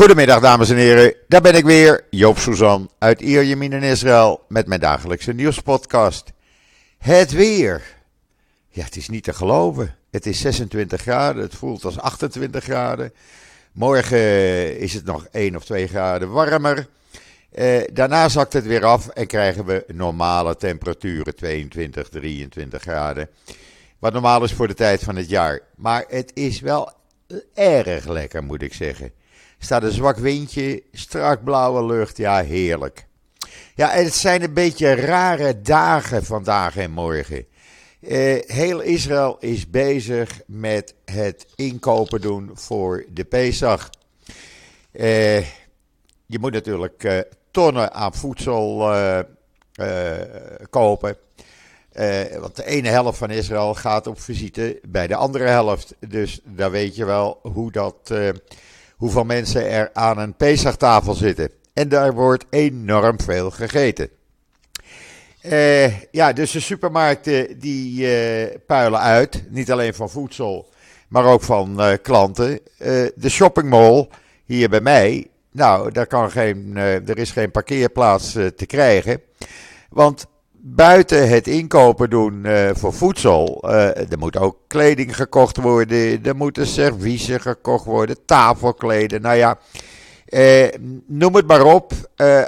Goedemiddag dames en heren, daar ben ik weer, Joop Suzan uit Ierjemien in Israël met mijn dagelijkse nieuwspodcast. Het weer. Ja, het is niet te geloven. Het is 26 graden, het voelt als 28 graden. Morgen is het nog 1 of 2 graden warmer. Eh, daarna zakt het weer af en krijgen we normale temperaturen, 22, 23 graden. Wat normaal is voor de tijd van het jaar. Maar het is wel erg lekker, moet ik zeggen staat een zwak windje, strak blauwe lucht, ja heerlijk. Ja, en het zijn een beetje rare dagen vandaag en morgen. Uh, heel Israël is bezig met het inkopen doen voor de Pesach. Uh, je moet natuurlijk uh, tonnen aan voedsel kopen. want de ene helft van Israël gaat op visite bij de andere helft. Dus daar weet je wel hoe dat hoeveel mensen er aan een Pesach-tafel zitten. En daar wordt enorm veel gegeten. Uh, ja, dus de supermarkten die uh, puilen uit. Niet alleen van voedsel, maar ook van uh, klanten. de shoppingmall hier bij mij. Nou, daar kan geen, er is geen parkeerplaats te krijgen. Want buiten het inkopen doen uh, voor voedsel, uh, er moet ook kleding gekocht worden, er moeten serviezen gekocht worden, tafelkleden, nou ja, uh, noem het maar op.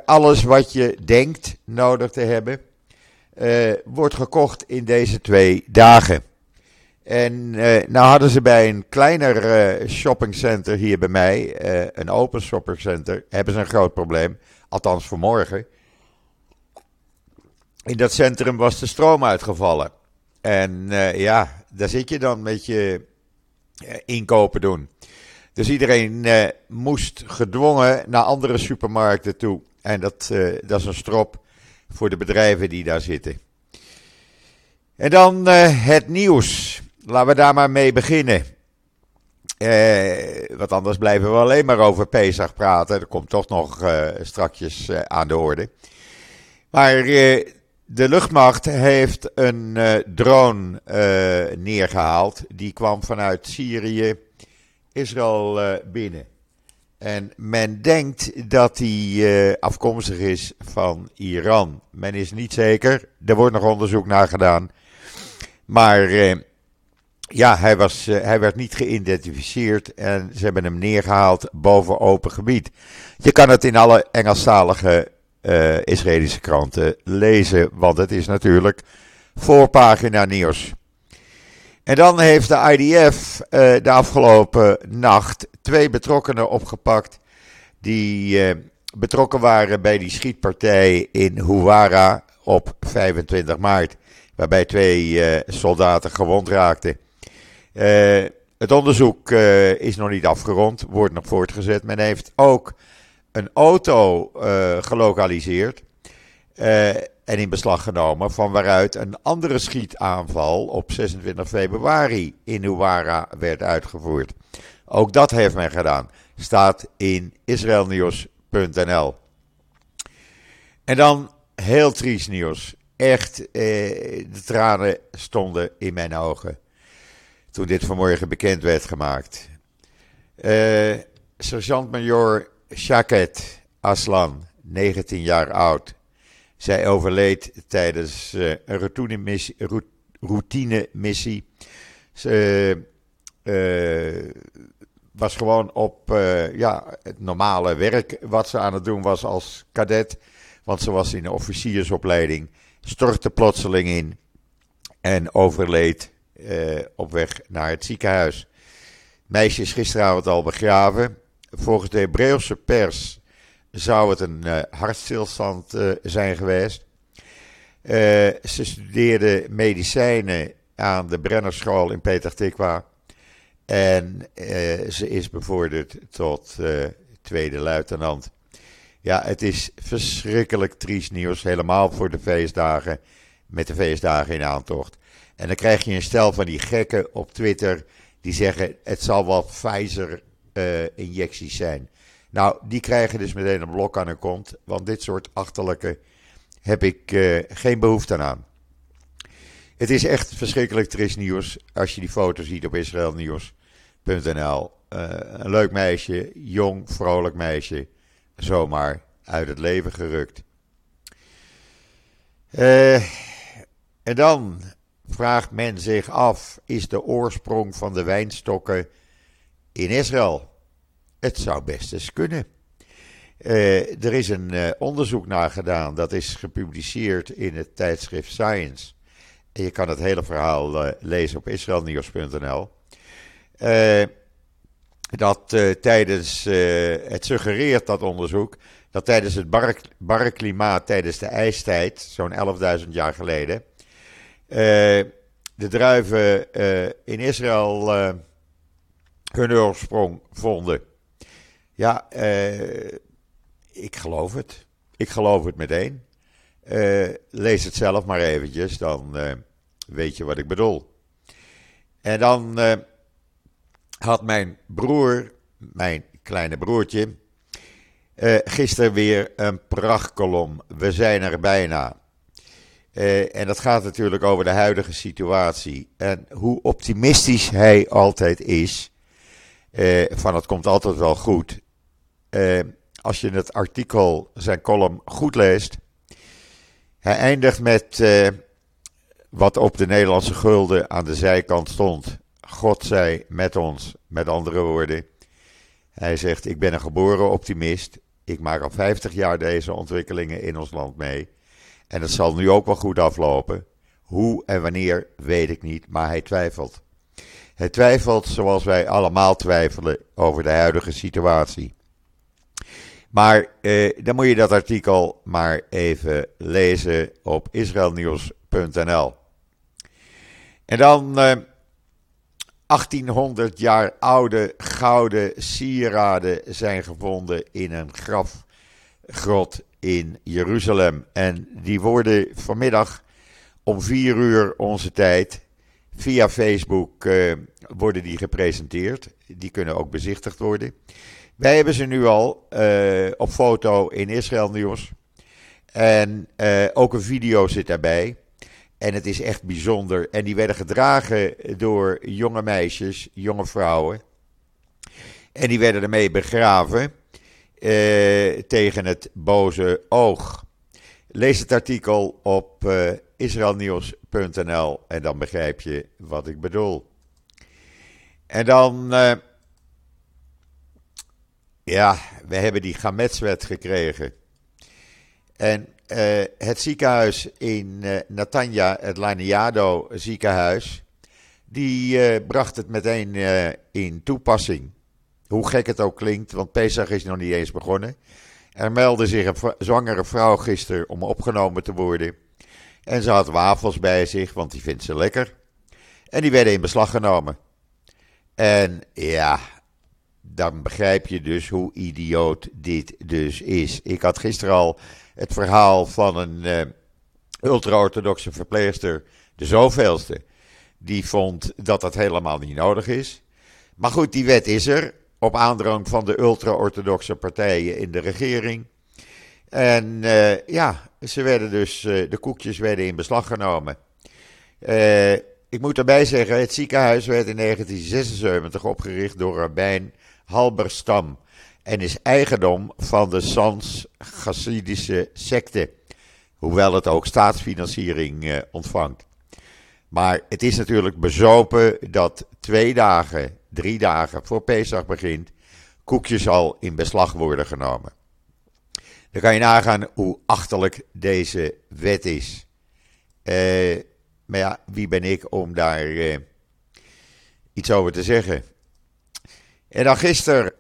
alles wat je denkt nodig te hebben, wordt gekocht in deze twee dagen. En nou hadden ze bij een kleiner shoppingcenter hier bij mij, een open shoppingcenter, hebben ze een groot probleem. Althans voor morgen in dat centrum was de stroom uitgevallen. En uh, ja, daar zit je dan met je uh, inkopen doen. Dus iedereen uh, moest gedwongen naar andere supermarkten toe. En dat, dat is een strop voor de bedrijven die daar zitten. En dan het nieuws. Laten we daar maar mee beginnen. want anders blijven we alleen maar over Pesach praten. Dat komt toch nog strakjes aan de orde. Maar de luchtmacht heeft een uh, drone uh, neergehaald. Die kwam vanuit Syrië, Israël uh, binnen. En men denkt dat die afkomstig is van Iran. Men is niet zeker. Er wordt nog onderzoek naar gedaan. Maar ja, hij, was, hij werd niet geïdentificeerd en ze hebben hem neergehaald boven open gebied. Je kan het in alle Engelstalige uh, Israëlische kranten lezen. Want het is natuurlijk voorpagina nieuws. En dan heeft de IDF uh, de afgelopen nacht twee betrokkenen opgepakt. Die uh, betrokken waren bij die schietpartij in Huwara op 25 maart. Waarbij twee soldaten gewond raakten. het onderzoek is nog niet afgerond, wordt nog voortgezet. Men heeft ook een auto uh, gelokaliseerd uh, en in beslag genomen, van waaruit een andere schietaanval op 26 februari in Uwara werd uitgevoerd. Ook dat heeft men gedaan. Staat in israelnieuws.nl. En dan heel triest nieuws. Echt, eh, de tranen stonden in mijn ogen toen dit vanmorgen bekend werd gemaakt. Uh, Sergeant-major Shaket Aslan, 19 jaar oud. Zij overleed tijdens uh, een routinemissie. routinemissie. Ze uh, was gewoon op uh, ja, het normale werk wat ze aan het doen was als kadet. Want ze was in de officiersopleiding. Stortte plotseling in en overleed op weg naar het ziekenhuis. Meisje is gisteravond al begraven. Volgens de Hebreeuwse pers zou het een uh, hartstilstand uh, zijn geweest. Uh, ze studeerde medicijnen aan de Brennerschool in Tikwa. En ze is bevorderd tot tweede luitenant. Ja, het is verschrikkelijk triest nieuws. Helemaal voor de feestdagen. Met de feestdagen in aantocht. En dan krijg je een stel van die gekken op Twitter. Die zeggen: het zal wel Pfizer injecties zijn. Nou, die krijgen dus meteen een blok aan hun kont, want dit soort achterlijke heb ik uh, geen behoefte aan. Het is echt verschrikkelijk triest nieuws als je die foto ziet op israelnieuws.nl. een leuk meisje, jong, vrolijk meisje, zomaar uit het leven gerukt. en dan vraagt men zich af: is de oorsprong van de wijnstokken in Israël? Het zou best eens kunnen. Uh, er is een uh, onderzoek naar gedaan, dat is gepubliceerd in het tijdschrift Science. En je kan het hele verhaal uh, lezen op israelnieuws.nl. dat tijdens, het suggereert dat onderzoek, dat tijdens het barre, barre klimaat tijdens de ijstijd, zo'n 11.000 jaar geleden, de druiven in Israël hun oorsprong vonden. Ja, ik geloof het. Ik geloof het meteen. Uh, lees het zelf maar eventjes, dan uh, weet je wat ik bedoel. En dan had mijn broer, mijn kleine broertje, gisteren weer een prachtkolom. We zijn er bijna. en dat gaat natuurlijk over de huidige situatie. En hoe optimistisch hij altijd is. Van het komt altijd wel goed als je het artikel, zijn column, goed leest. Hij eindigt met uh, wat op de Nederlandse gulden aan de zijkant stond. God zij met ons, met andere woorden. Hij zegt: Ik ben een geboren optimist. Ik maak al 50 jaar deze ontwikkelingen in ons land mee. En het zal nu ook wel goed aflopen. Hoe en wanneer weet ik niet, maar hij twijfelt. Hij twijfelt zoals wij allemaal twijfelen over de huidige situatie. Maar eh, dan moet je dat artikel maar even lezen op israelnieuws.nl. En dan eh, 1800 jaar oude gouden sieraden zijn gevonden in een grafgrot in Jeruzalem. En die worden vanmiddag om 4 uur onze tijd via Facebook uh, worden die gepresenteerd. Die kunnen ook bezichtigd worden. Wij hebben ze nu al uh, op foto in Israël Nieuws. En uh, ook een video zit daarbij. En het is echt bijzonder. En die werden gedragen door jonge meisjes, jonge vrouwen. En die werden ermee begraven tegen het boze oog. Lees het artikel op uh, israelnieuws.nl en dan begrijp je wat ik bedoel. En dan ja, we hebben die Gametswet gekregen. En uh, het ziekenhuis in uh, Natanja, het Laniado ziekenhuis, die uh, bracht het meteen in toepassing. Hoe gek het ook klinkt, want Pesach is nog niet eens begonnen. Er meldde zich een zwangere vrouw gisteren om opgenomen te worden. En ze had wafels bij zich, want die vindt ze lekker. En die werden in beslag genomen. En ja, dan begrijp je dus hoe idioot dit dus is. Ik had gisteren al het verhaal van een uh, ultra-orthodoxe verpleegster, de zoveelste, die vond dat dat helemaal niet nodig is. Maar goed, die wet is er, op aandrang van de ultra-orthodoxe partijen in de regering. En uh, ja, ze werden dus, uh, de koekjes werden in beslag genomen. ik moet erbij zeggen, het ziekenhuis werd in 1976 opgericht door Rabijn Halberstam en is eigendom van de Sans Chassidische secte, hoewel het ook staatsfinanciering eh, ontvangt. Maar het is natuurlijk bezopen dat twee dagen, drie dagen voor Pesach begint, koekjes al in beslag worden genomen. Dan kan je nagaan hoe achterlijk deze wet is. Uh, maar ja, wie ben ik om daar uh, iets over te zeggen? En dan gisteren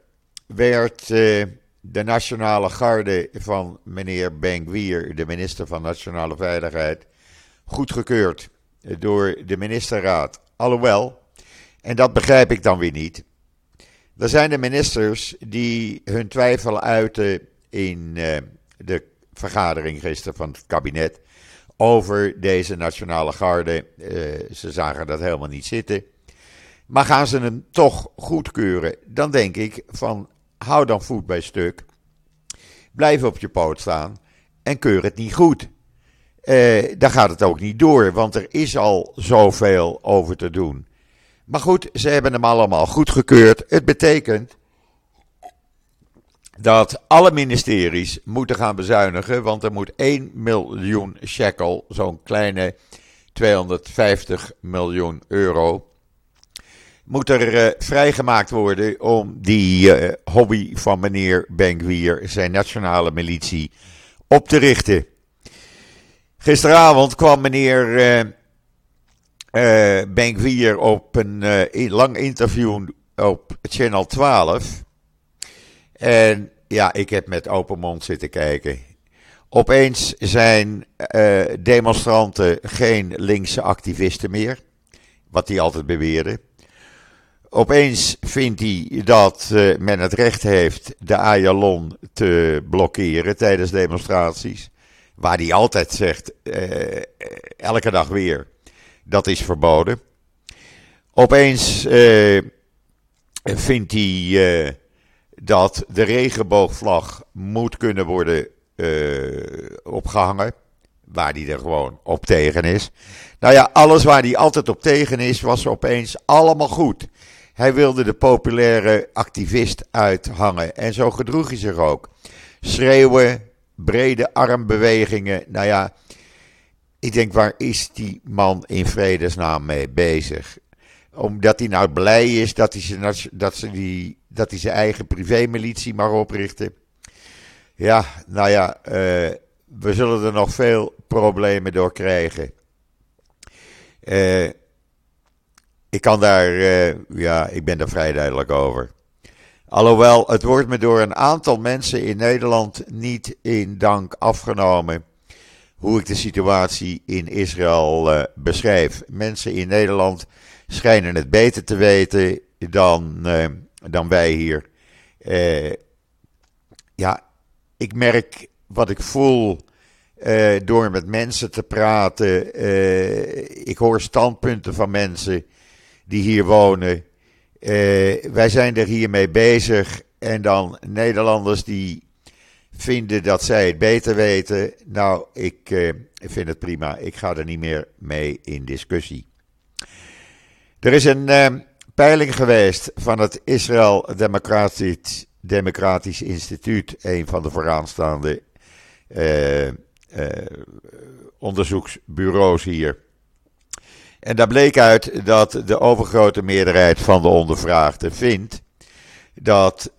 werd uh, de Nationale Garde van meneer Ben-Gvir, de minister van Nationale Veiligheid, goedgekeurd door de ministerraad. Alhoewel, en dat begrijp ik dan weer niet. Er zijn de ministers die hun twijfel uiten in uh, de vergadering gisteren van het kabinet over deze Nationale Garde. Uh, ze zagen dat helemaal niet zitten. Maar gaan ze hem toch goedkeuren? Dan denk ik van hou dan voet bij stuk. Blijf op je poot staan en keur het niet goed. Uh, dan gaat het ook niet door, want er is al zoveel over te doen. Maar goed, ze hebben hem allemaal goedgekeurd. Het betekent dat alle ministeries moeten gaan bezuinigen, want er moet 1 miljoen shekel, zo'n kleine 250 miljoen euro, moet er uh, vrijgemaakt worden om die uh, hobby van meneer Benkwier, zijn nationale militie, op te richten. Gisteravond kwam meneer uh, uh, Benkwier op een lang interview op Channel 12. En ja, ik heb met open mond zitten kijken. Opeens zijn demonstranten geen linkse activisten meer, wat hij altijd beweerde. Opeens vindt hij dat men het recht heeft de Ayalon te blokkeren tijdens demonstraties. Waar hij altijd zegt, elke dag weer, dat is verboden. Opeens uh, vindt hij dat de regenboogvlag moet kunnen worden opgehangen. Waar hij er gewoon op tegen is. Nou ja, alles waar hij altijd op tegen is, was opeens allemaal goed. Hij wilde de populaire activist uithangen. En zo gedroeg hij zich ook. Schreeuwen, brede armbewegingen. Nou ja, ik denk, waar is die man in vredesnaam mee bezig? Omdat hij nou blij is dat hij zijn, dat ze die, dat hij zijn eigen privémilitie mag oprichten. Ja, nou ja, uh, we zullen er nog veel problemen door krijgen. Uh, ik kan daar, uh, ja, ik ben daar vrij duidelijk over. Alhoewel, het wordt me door een aantal mensen in Nederland niet in dank afgenomen hoe ik de situatie in Israël uh, beschrijf. Mensen in Nederland schijnen het beter te weten dan, uh, dan wij hier. ja, ik merk wat ik voel door met mensen te praten. ik hoor standpunten van mensen die hier wonen. Wij zijn er hiermee bezig. En dan Nederlanders die vinden dat zij het beter weten. Nou, ik uh, vind het prima. Ik ga er niet meer mee in discussie. Er is een uh, peiling geweest van het Israël Democratisch, Democratisch Instituut, een van de vooraanstaande onderzoeksbureaus hier. En daar bleek uit dat de overgrote meerderheid van de ondervraagden vindt dat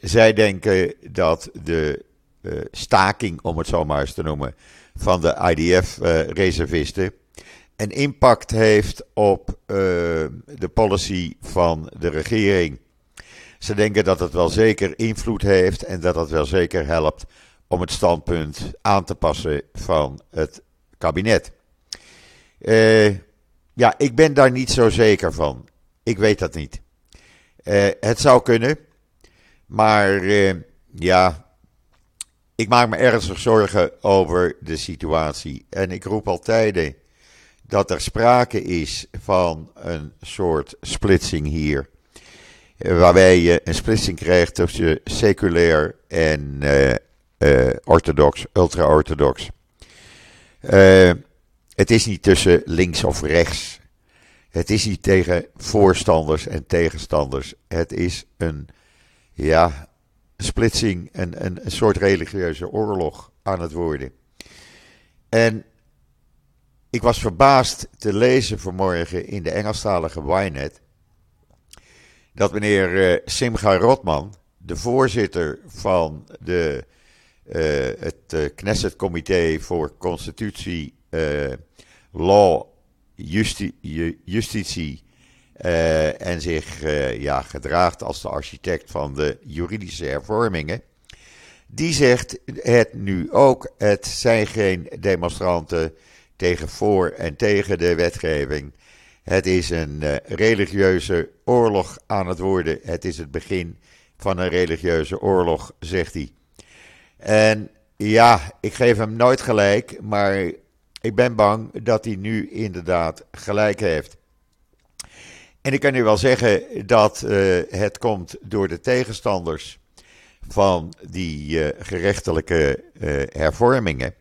zij denken dat de uh, staking, om het zo maar eens te noemen, van de IDF-reservisten uh, een impact heeft op uh, de policy van de regering. Ze denken dat het wel zeker invloed heeft en dat het wel zeker helpt om het standpunt aan te passen van het kabinet. Ja, ik ben daar niet zo zeker van. Ik weet dat niet. Het zou kunnen. Maar uh, ja, ik maak me ernstig zorgen over de situatie. En ik roep al tijden dat er sprake is van een soort splitsing hier. Waarbij je een splitsing krijgt tussen seculair en orthodox, ultra-orthodox. Het is niet tussen links of rechts. Het is niet tegen voorstanders en tegenstanders. Het is een, ja, splitsing, een, een, soort religieuze oorlog aan het worden. En ik was verbaasd te lezen vanmorgen in de Engelstalige Ynet dat meneer uh, Simcha Rotman, de voorzitter van de, uh, het uh, Knesset-comité voor Constitutie law, justi justitie uh, en zich uh, ja, gedraagt als de architect van de juridische hervormingen. Die zegt het nu ook. Het zijn geen demonstranten tegen voor en tegen de wetgeving. Het is een uh, religieuze oorlog aan het worden. Het is het begin van een religieuze oorlog, zegt hij. En ja, ik geef hem nooit gelijk, maar ik ben bang dat hij nu inderdaad gelijk heeft. En ik kan u wel zeggen dat uh, het komt door de tegenstanders van die uh, gerechtelijke uh, hervormingen.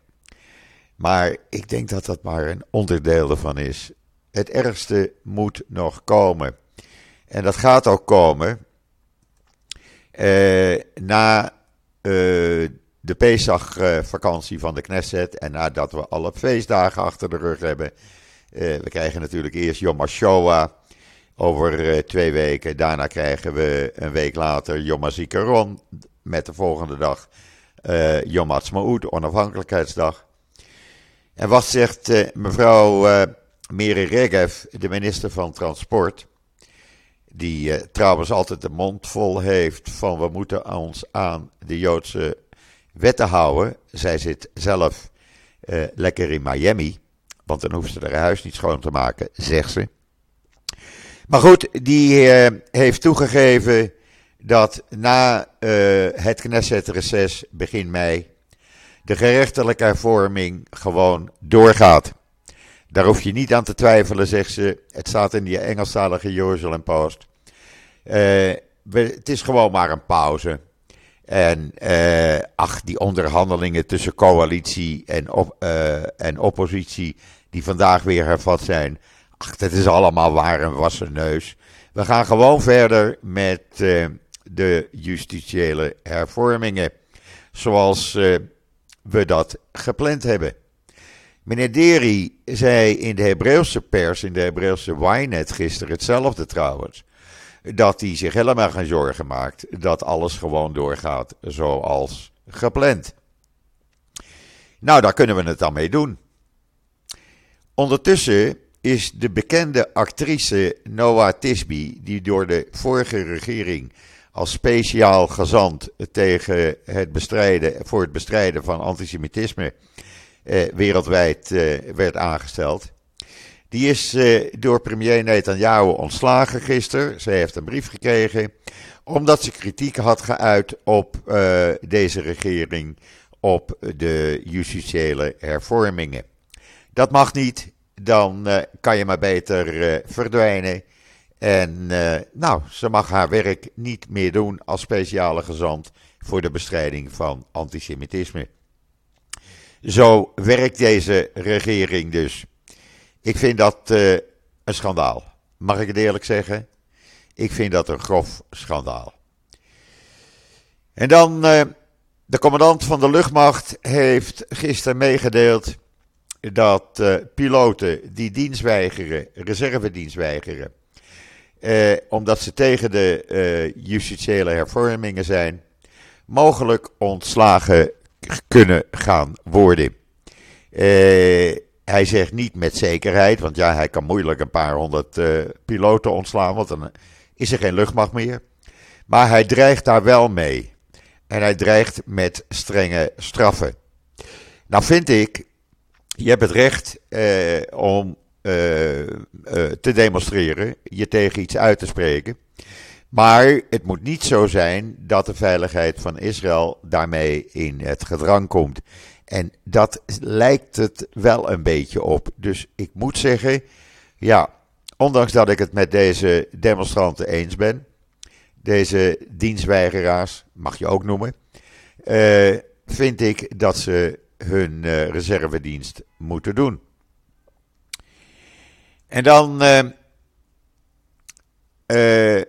Maar ik denk dat dat maar een onderdeel ervan is. het ergste moet nog komen. En dat gaat ook komen na de Pesach-vakantie van de Knesset en nadat we alle feestdagen achter de rug hebben. We krijgen natuurlijk eerst Yom HaShoah over twee weken. Daarna krijgen we een week later Yom HaZikaron met de volgende dag Yom HaTzmaut, onafhankelijkheidsdag. En wat zegt mevrouw uh, Miri Regev, de minister van Transport, die uh, trouwens altijd de mond vol heeft van we moeten ons aan de Joodse wetten houden. Zij zit zelf uh, lekker in Miami, want dan hoeft ze haar huis niet schoon te maken, zegt ze. Maar goed, die uh, heeft toegegeven dat na het Knesset-reces begin mei de gerechtelijke hervorming gewoon doorgaat. Daar hoef je niet aan te twijfelen, zegt ze. Het staat in die Engelstalige Jerusalem Post. Uh, het is gewoon maar een pauze. En ach, die onderhandelingen tussen coalitie en, en oppositie, die vandaag weer hervat zijn. Ach, dat is allemaal waar een wassen neus. We gaan gewoon verder met de justitiële hervormingen. Zoals we dat gepland hebben. Meneer Deri zei in de Hebreeuwse pers, in de Hebreeuwse Ynet gisteren hetzelfde trouwens. Dat hij zich helemaal geen zorgen maakt dat alles gewoon doorgaat zoals gepland. Nou, daar kunnen we het dan mee doen. Ondertussen is de bekende actrice Noah Tisby, die door de vorige regering als speciaal gezant tegen het bestrijden, voor het bestrijden van antisemitisme eh, wereldwijd eh, werd aangesteld. Die is eh, door premier Netanyahu ontslagen gisteren. Ze heeft een brief gekregen omdat ze kritiek had geuit op uh, deze regering, op de justitiële hervormingen. Dat mag niet, dan uh, kan je maar beter uh, verdwijnen. En nou, ze mag haar werk niet meer doen als speciale gezant voor de bestrijding van antisemitisme. Zo werkt deze regering dus. Ik vind dat een schandaal. Mag ik het eerlijk zeggen? Ik vind dat een grof schandaal. En dan, de commandant van de luchtmacht heeft gisteren meegedeeld dat uh, piloten die dienst weigeren, reservedienst weigeren, omdat ze tegen de justitiële hervormingen zijn, mogelijk ontslagen kunnen gaan worden. Uh, hij zegt niet met zekerheid, want ja, hij kan moeilijk een paar honderd uh, piloten ontslaan, want dan is er geen luchtmacht meer. Maar hij dreigt daar wel mee. En hij dreigt met strenge straffen. Nou vind ik, je hebt het recht uh, om te demonstreren, je tegen iets uit te spreken. Maar het moet niet zo zijn dat de veiligheid van Israël daarmee in het gedrang komt. En dat lijkt het wel een beetje op. Dus ik moet zeggen, ja, ondanks dat ik het met deze demonstranten eens ben, deze dienstweigeraars, mag je ook noemen, vind ik dat ze hun uh, reservedienst moeten doen. En dan uh,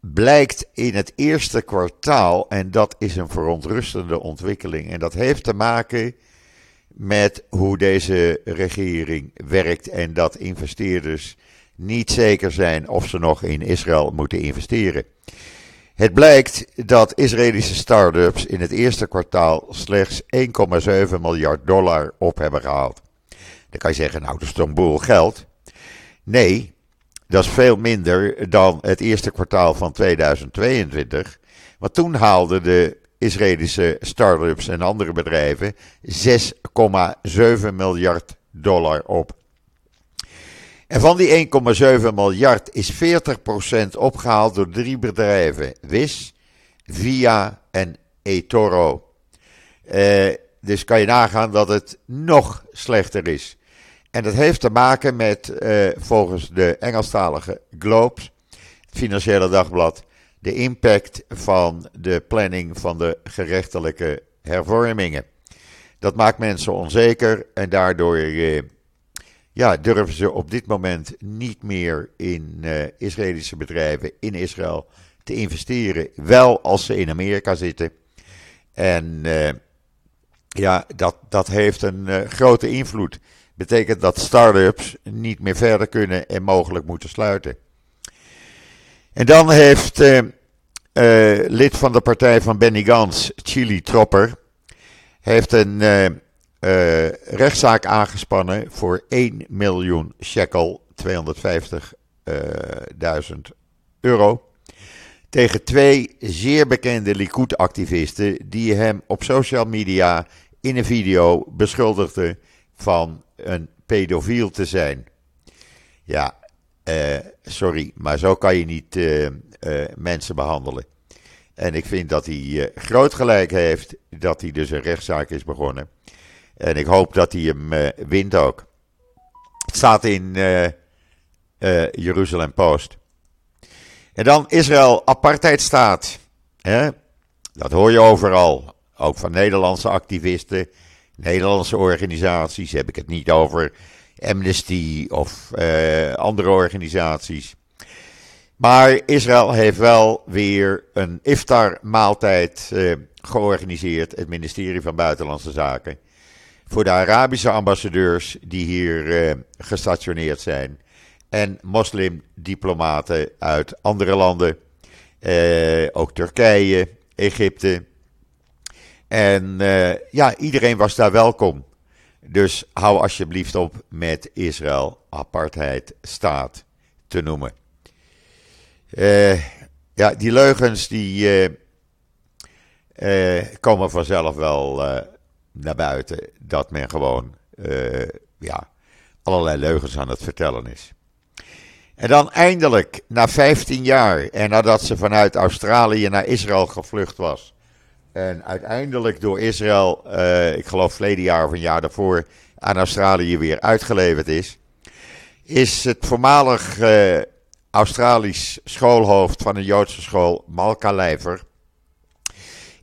blijkt in het eerste kwartaal, en dat is een verontrustende ontwikkeling, en dat heeft te maken met hoe deze regering werkt en dat investeerders niet zeker zijn of ze nog in Israël moeten investeren. Het blijkt dat Israëlische start-ups in het eerste kwartaal slechts 1,7 miljard dollar op hebben gehaald. Dan kan je zeggen, nou, dat is toch een boel geld. Nee, dat is veel minder dan het eerste kwartaal van 2022. Want toen haalden de Israëlische start-ups en andere bedrijven 6,7 miljard dollar op. En van die 1,7 miljard is 40% opgehaald door drie bedrijven: WIS, VIA en eToro. Eh, dus kan je nagaan dat het nog slechter is. En dat heeft te maken met, uh, volgens de Engelstalige Globes, het Financiële Dagblad, de impact van de planning van de gerechtelijke hervormingen. Dat maakt mensen onzeker en daardoor uh, ja, durven ze op dit moment niet meer in uh, Israëlische bedrijven in Israël te investeren. Wel als ze in Amerika zitten. En uh, ja, dat, dat heeft een uh, grote invloed. Betekent dat start-ups niet meer verder kunnen en mogelijk moeten sluiten. En dan heeft lid van de partij van Benny Gans, Chili Tropper, heeft een uh, rechtszaak aangespannen voor 1 miljoen shekel, 250.000 euro. Tegen twee zeer bekende Likud-activisten die hem op social media in een video beschuldigden van een pedofiel te zijn. Ja, uh, sorry, maar zo kan je niet mensen behandelen. En ik vind dat hij groot gelijk heeft dat hij dus een rechtszaak is begonnen. En ik hoop dat hij hem uh, wint ook. Het staat in uh, Jeruzalem Post. En dan Israël apartheidstaat. Hè? Dat hoor je overal. Ook van Nederlandse activisten, Nederlandse organisaties. Heb ik het niet over Amnesty of andere organisaties. Maar Israël heeft wel weer een iftar-maaltijd georganiseerd. Het ministerie van Buitenlandse Zaken voor de Arabische ambassadeurs die hier uh, gestationeerd zijn. En moslimdiplomaten uit andere landen. Uh, ook Turkije, Egypte. En uh, ja, iedereen was daar welkom. Dus hou alsjeblieft op met Israël apartheid staat te noemen. ja, die leugens die komen vanzelf wel naar buiten dat men gewoon uh, ja, allerlei leugens aan het vertellen is. En dan eindelijk, na 15 jaar en nadat ze vanuit Australië naar Israël gevlucht was. En uiteindelijk door Israël, uh, ik geloof verleden jaar of een jaar daarvoor, aan Australië weer uitgeleverd is. Is het voormalig uh, Australisch schoolhoofd van een Joodse school, Malka Leiver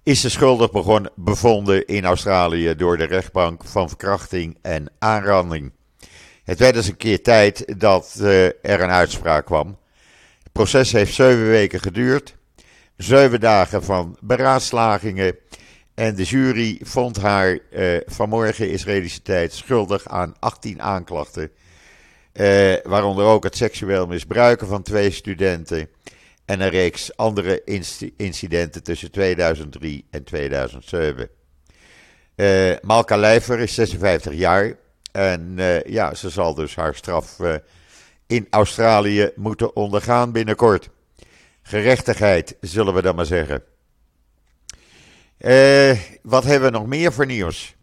is ze schuldig begon, bevonden in Australië door de rechtbank van verkrachting en aanranding. Het werd dus een keer tijd dat uh, er een uitspraak kwam. Het proces heeft zeven weken geduurd, zeven dagen van beraadslagingen. En de jury vond haar uh, vanmorgen Israëlische tijd schuldig aan 18 aanklachten. Uh, waaronder ook het seksueel misbruiken van twee studenten en een reeks andere incidenten tussen 2003 en 2007. Uh, eh, Malka Leifer is 56 jaar en uh, ja, ze zal dus haar straf uh, in Australië moeten ondergaan binnenkort. Gerechtigheid, zullen we dan maar zeggen. wat hebben we nog meer voor nieuws?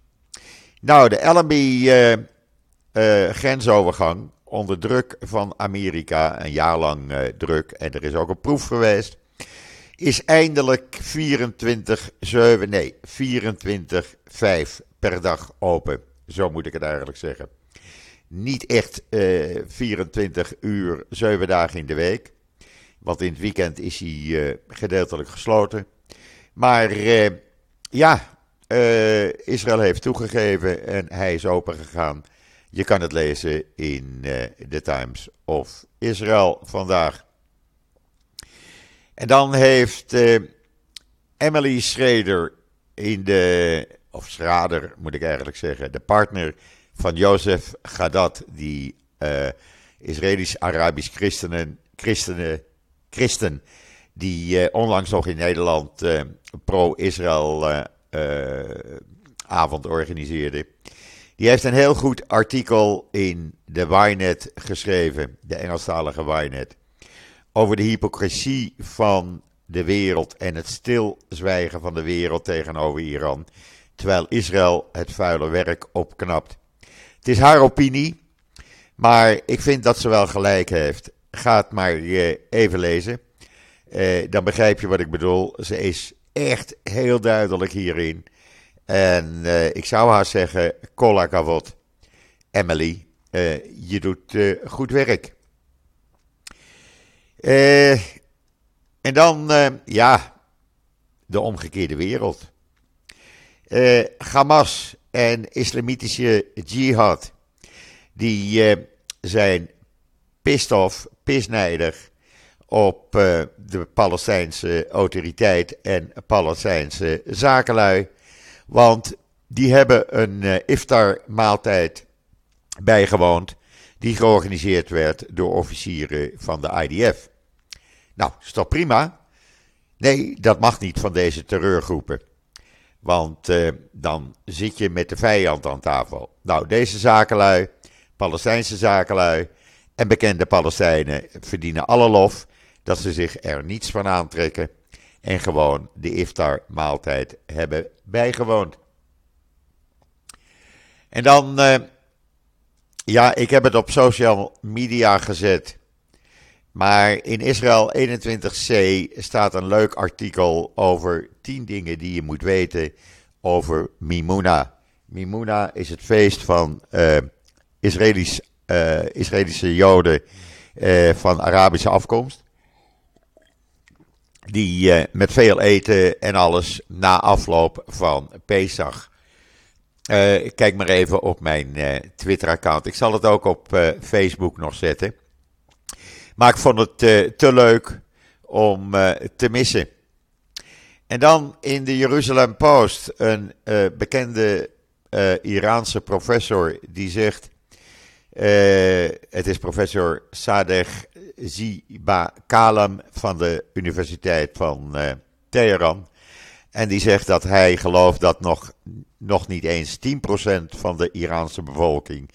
Nou, de Allenby grensovergang onder druk van Amerika, een jaar lang uh, druk, en er is ook een proef geweest, is eindelijk 24-7, nee, 24-5 per dag open. Zo moet ik het eigenlijk zeggen. Niet echt uh, eh, 24 uur, 7 dagen in de week. Want in het weekend is hij uh, gedeeltelijk gesloten. Maar ja, Israël heeft toegegeven en hij is open gegaan. Je kan het lezen in uh, The Times of Israel vandaag. En dan heeft uh, Emily Schrader in de, of Schrader moet ik eigenlijk zeggen, de partner van Jozef Gadat, die uh, Israëlisch-Arabisch christenen, christenen, christen, die onlangs nog in Nederland pro-Israël avond organiseerde. Die heeft een heel goed artikel in de Ynet geschreven, de Engelstalige Ynet, over de hypocrisie van de wereld en het stilzwijgen van de wereld tegenover Iran, terwijl Israël het vuile werk opknapt. Het is haar opinie, maar ik vind dat ze wel gelijk heeft. Ga het maar even lezen. Eh, dan begrijp je wat ik bedoel. Ze is echt heel duidelijk hierin. En uh, ik zou haar zeggen, kolla kavot, Emily, uh, je doet uh, goed werk. en dan, ja, de omgekeerde wereld. Hamas en islamitische jihad, Die zijn pissed off, pisnijdig op de Palestijnse autoriteit en Palestijnse zakenlui. Want die hebben een iftar-maaltijd bijgewoond die georganiseerd werd door officieren van de IDF. Nou, is toch prima? Nee, dat mag niet van deze terreurgroepen. Want eh, dan zit je met de vijand aan tafel. Nou, deze zakenlui, Palestijnse zakenlui en bekende Palestijnen verdienen alle lof dat ze zich er niets van aantrekken en gewoon de iftar-maaltijd hebben bijgewoond. En dan, eh, ja, ik heb het op social media gezet. Maar in Israël 21c staat een leuk artikel over 10 dingen die je moet weten over Mimuna. Mimuna is het feest van uh, Israëlisch, uh, Israëlische Joden van Arabische afkomst. Die met veel eten en alles na afloop van Pesach. kijk maar even op mijn Twitter-account. Ik zal het ook op Facebook nog zetten. Maar ik vond het te leuk om te missen. En dan in de Jeruzalem Post een bekende Iraanse professor die zegt. het is professor Sadegh Ziba Kalam van de Universiteit van Teheran. En die zegt dat hij gelooft dat nog, nog niet eens 10% van de Iraanse bevolking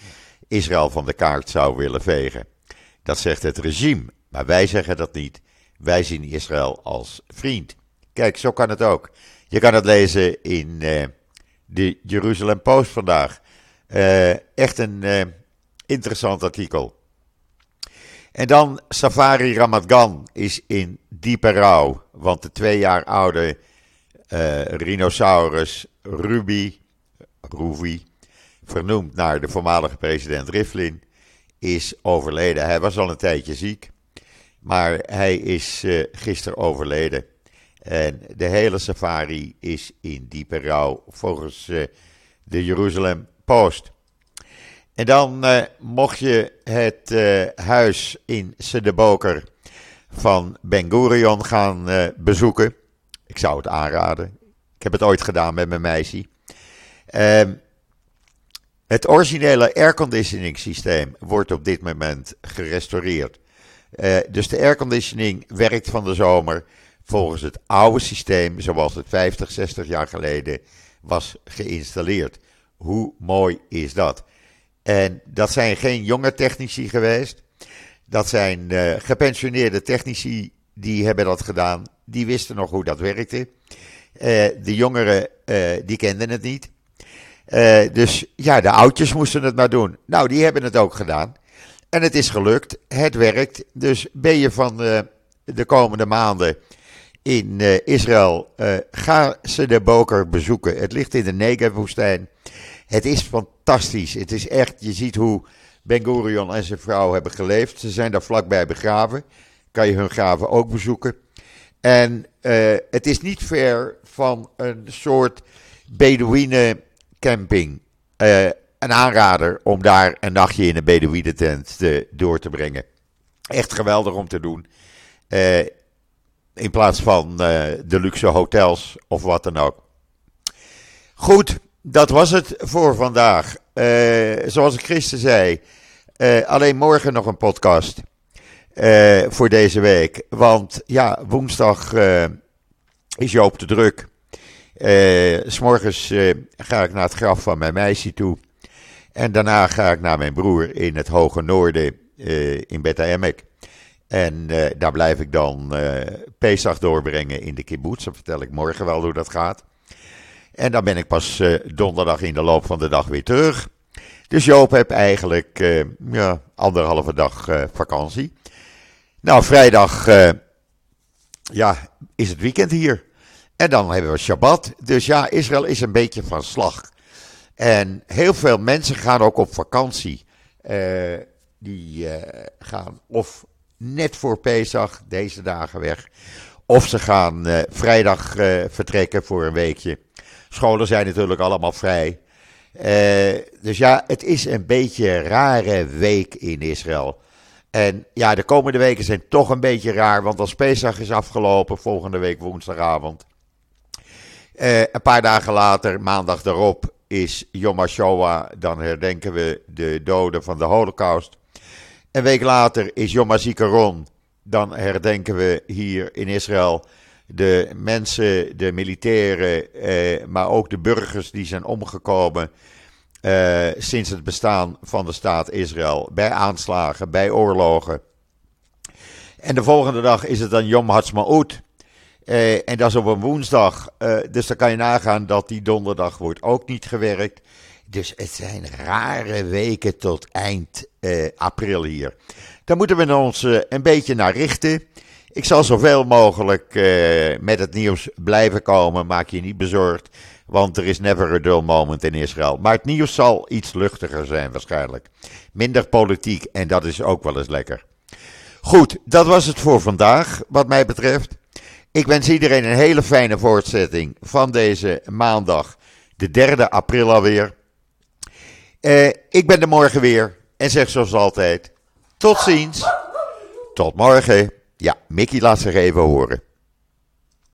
Israël van de kaart zou willen vegen. Dat zegt het regime, maar wij zeggen dat niet. Wij zien Israël als vriend. Kijk, zo kan het ook. Je kan het lezen in uh, de Jeruzalem Post vandaag. Uh, echt een interessant artikel. En dan Safari Ramadgan is in diepe rouw. Want de twee jaar oude rhinoceros Ruby, Ruby, vernoemd naar de voormalige president Rivlin, is overleden. Hij was al een tijdje ziek, maar hij is uh, gisteren overleden. En de hele safari is in diepe rouw, volgens uh, de Jeruzalem Post. En dan uh, mocht je het huis in Sedeboker van Ben Gurion gaan bezoeken. Ik zou het aanraden. Ik heb het ooit gedaan met mijn meisje. Ehm, het originele airconditioning systeem wordt op dit moment gerestaureerd. Dus de airconditioning werkt van de zomer volgens het oude systeem zoals het 50, 60 jaar geleden was geïnstalleerd. Hoe mooi is dat? En dat zijn geen jonge technici geweest. Dat zijn uh, gepensioneerde technici die hebben dat gedaan. Die wisten nog hoe dat werkte. Uh, de jongeren die kenden het niet. Dus ja, de oudjes moesten het maar doen. Nou, die hebben het ook gedaan. En het is gelukt. Het werkt. Dus ben je van de komende maanden in Israël, ga ze de Boker bezoeken. Het ligt in de Negev-woestijn. Het is fantastisch. Het is echt, je ziet hoe Ben Gurion en zijn vrouw hebben geleefd. Ze zijn daar vlakbij begraven. Kan je hun graven ook bezoeken. En het is niet ver van een soort Bedouinen camping. Uh, een aanrader om daar een nachtje in een Bedouinentent te, door te brengen. Echt geweldig om te doen. Uh, in plaats van de luxe hotels of wat dan ook. Goed, dat was het voor vandaag. zoals ik gisteren zei, alleen morgen nog een podcast voor deze week. Want ja, woensdag is Joop te druk. S'morgens ga ik naar het graf van mijn meisje toe. En daarna ga ik naar mijn broer in het hoge noorden in Beta Emek. En daar blijf ik dan Pesach doorbrengen in de kibbutz. Dan vertel ik morgen wel hoe dat gaat. En dan ben ik pas donderdag in de loop van de dag weer terug. Dus Joop heb eigenlijk ja, anderhalve dag vakantie. Nou, vrijdag ja, is het weekend hier. En dan hebben we Shabbat. Dus ja, Israël is een beetje van slag. En heel veel mensen gaan ook op vakantie. Uh, die uh, gaan of net voor Pesach, deze dagen weg. Of ze gaan uh, vrijdag vertrekken voor een weekje. Scholen zijn natuurlijk allemaal vrij. dus ja, het is een beetje een rare week in Israël. En ja, de komende weken zijn toch een beetje raar, want als Pesach is afgelopen, volgende week woensdagavond. een paar dagen later, maandag daarop, is Yom HaShoah. Dan herdenken we de doden van de Holocaust. Een week later is Yom HaZikaron. Dan herdenken we hier in Israël de mensen, de militairen, eh, maar ook de burgers die zijn omgekomen eh, sinds het bestaan van de staat Israël. Bij aanslagen, bij oorlogen. En de volgende dag is het dan Yom Ha'atzmaut. Uh, en dat is op een woensdag. Uh, dus dan kan je nagaan dat die donderdag wordt ook niet gewerkt. Dus het zijn rare weken tot eind uh, april hier. Daar moeten we ons een beetje naar richten. Ik zal zoveel mogelijk met het nieuws blijven komen. Maak je niet bezorgd. Want er is never a dull moment in Israël. Maar het nieuws zal iets luchtiger zijn waarschijnlijk. Minder politiek en dat is ook wel eens lekker. Goed, dat was het voor vandaag wat mij betreft. Ik wens iedereen een hele fijne voortzetting van deze maandag, de 3 april alweer. Uh, ik ben er morgen weer en zeg zoals altijd: tot ziens. Tot morgen. Ja, Mickey laat zich even horen.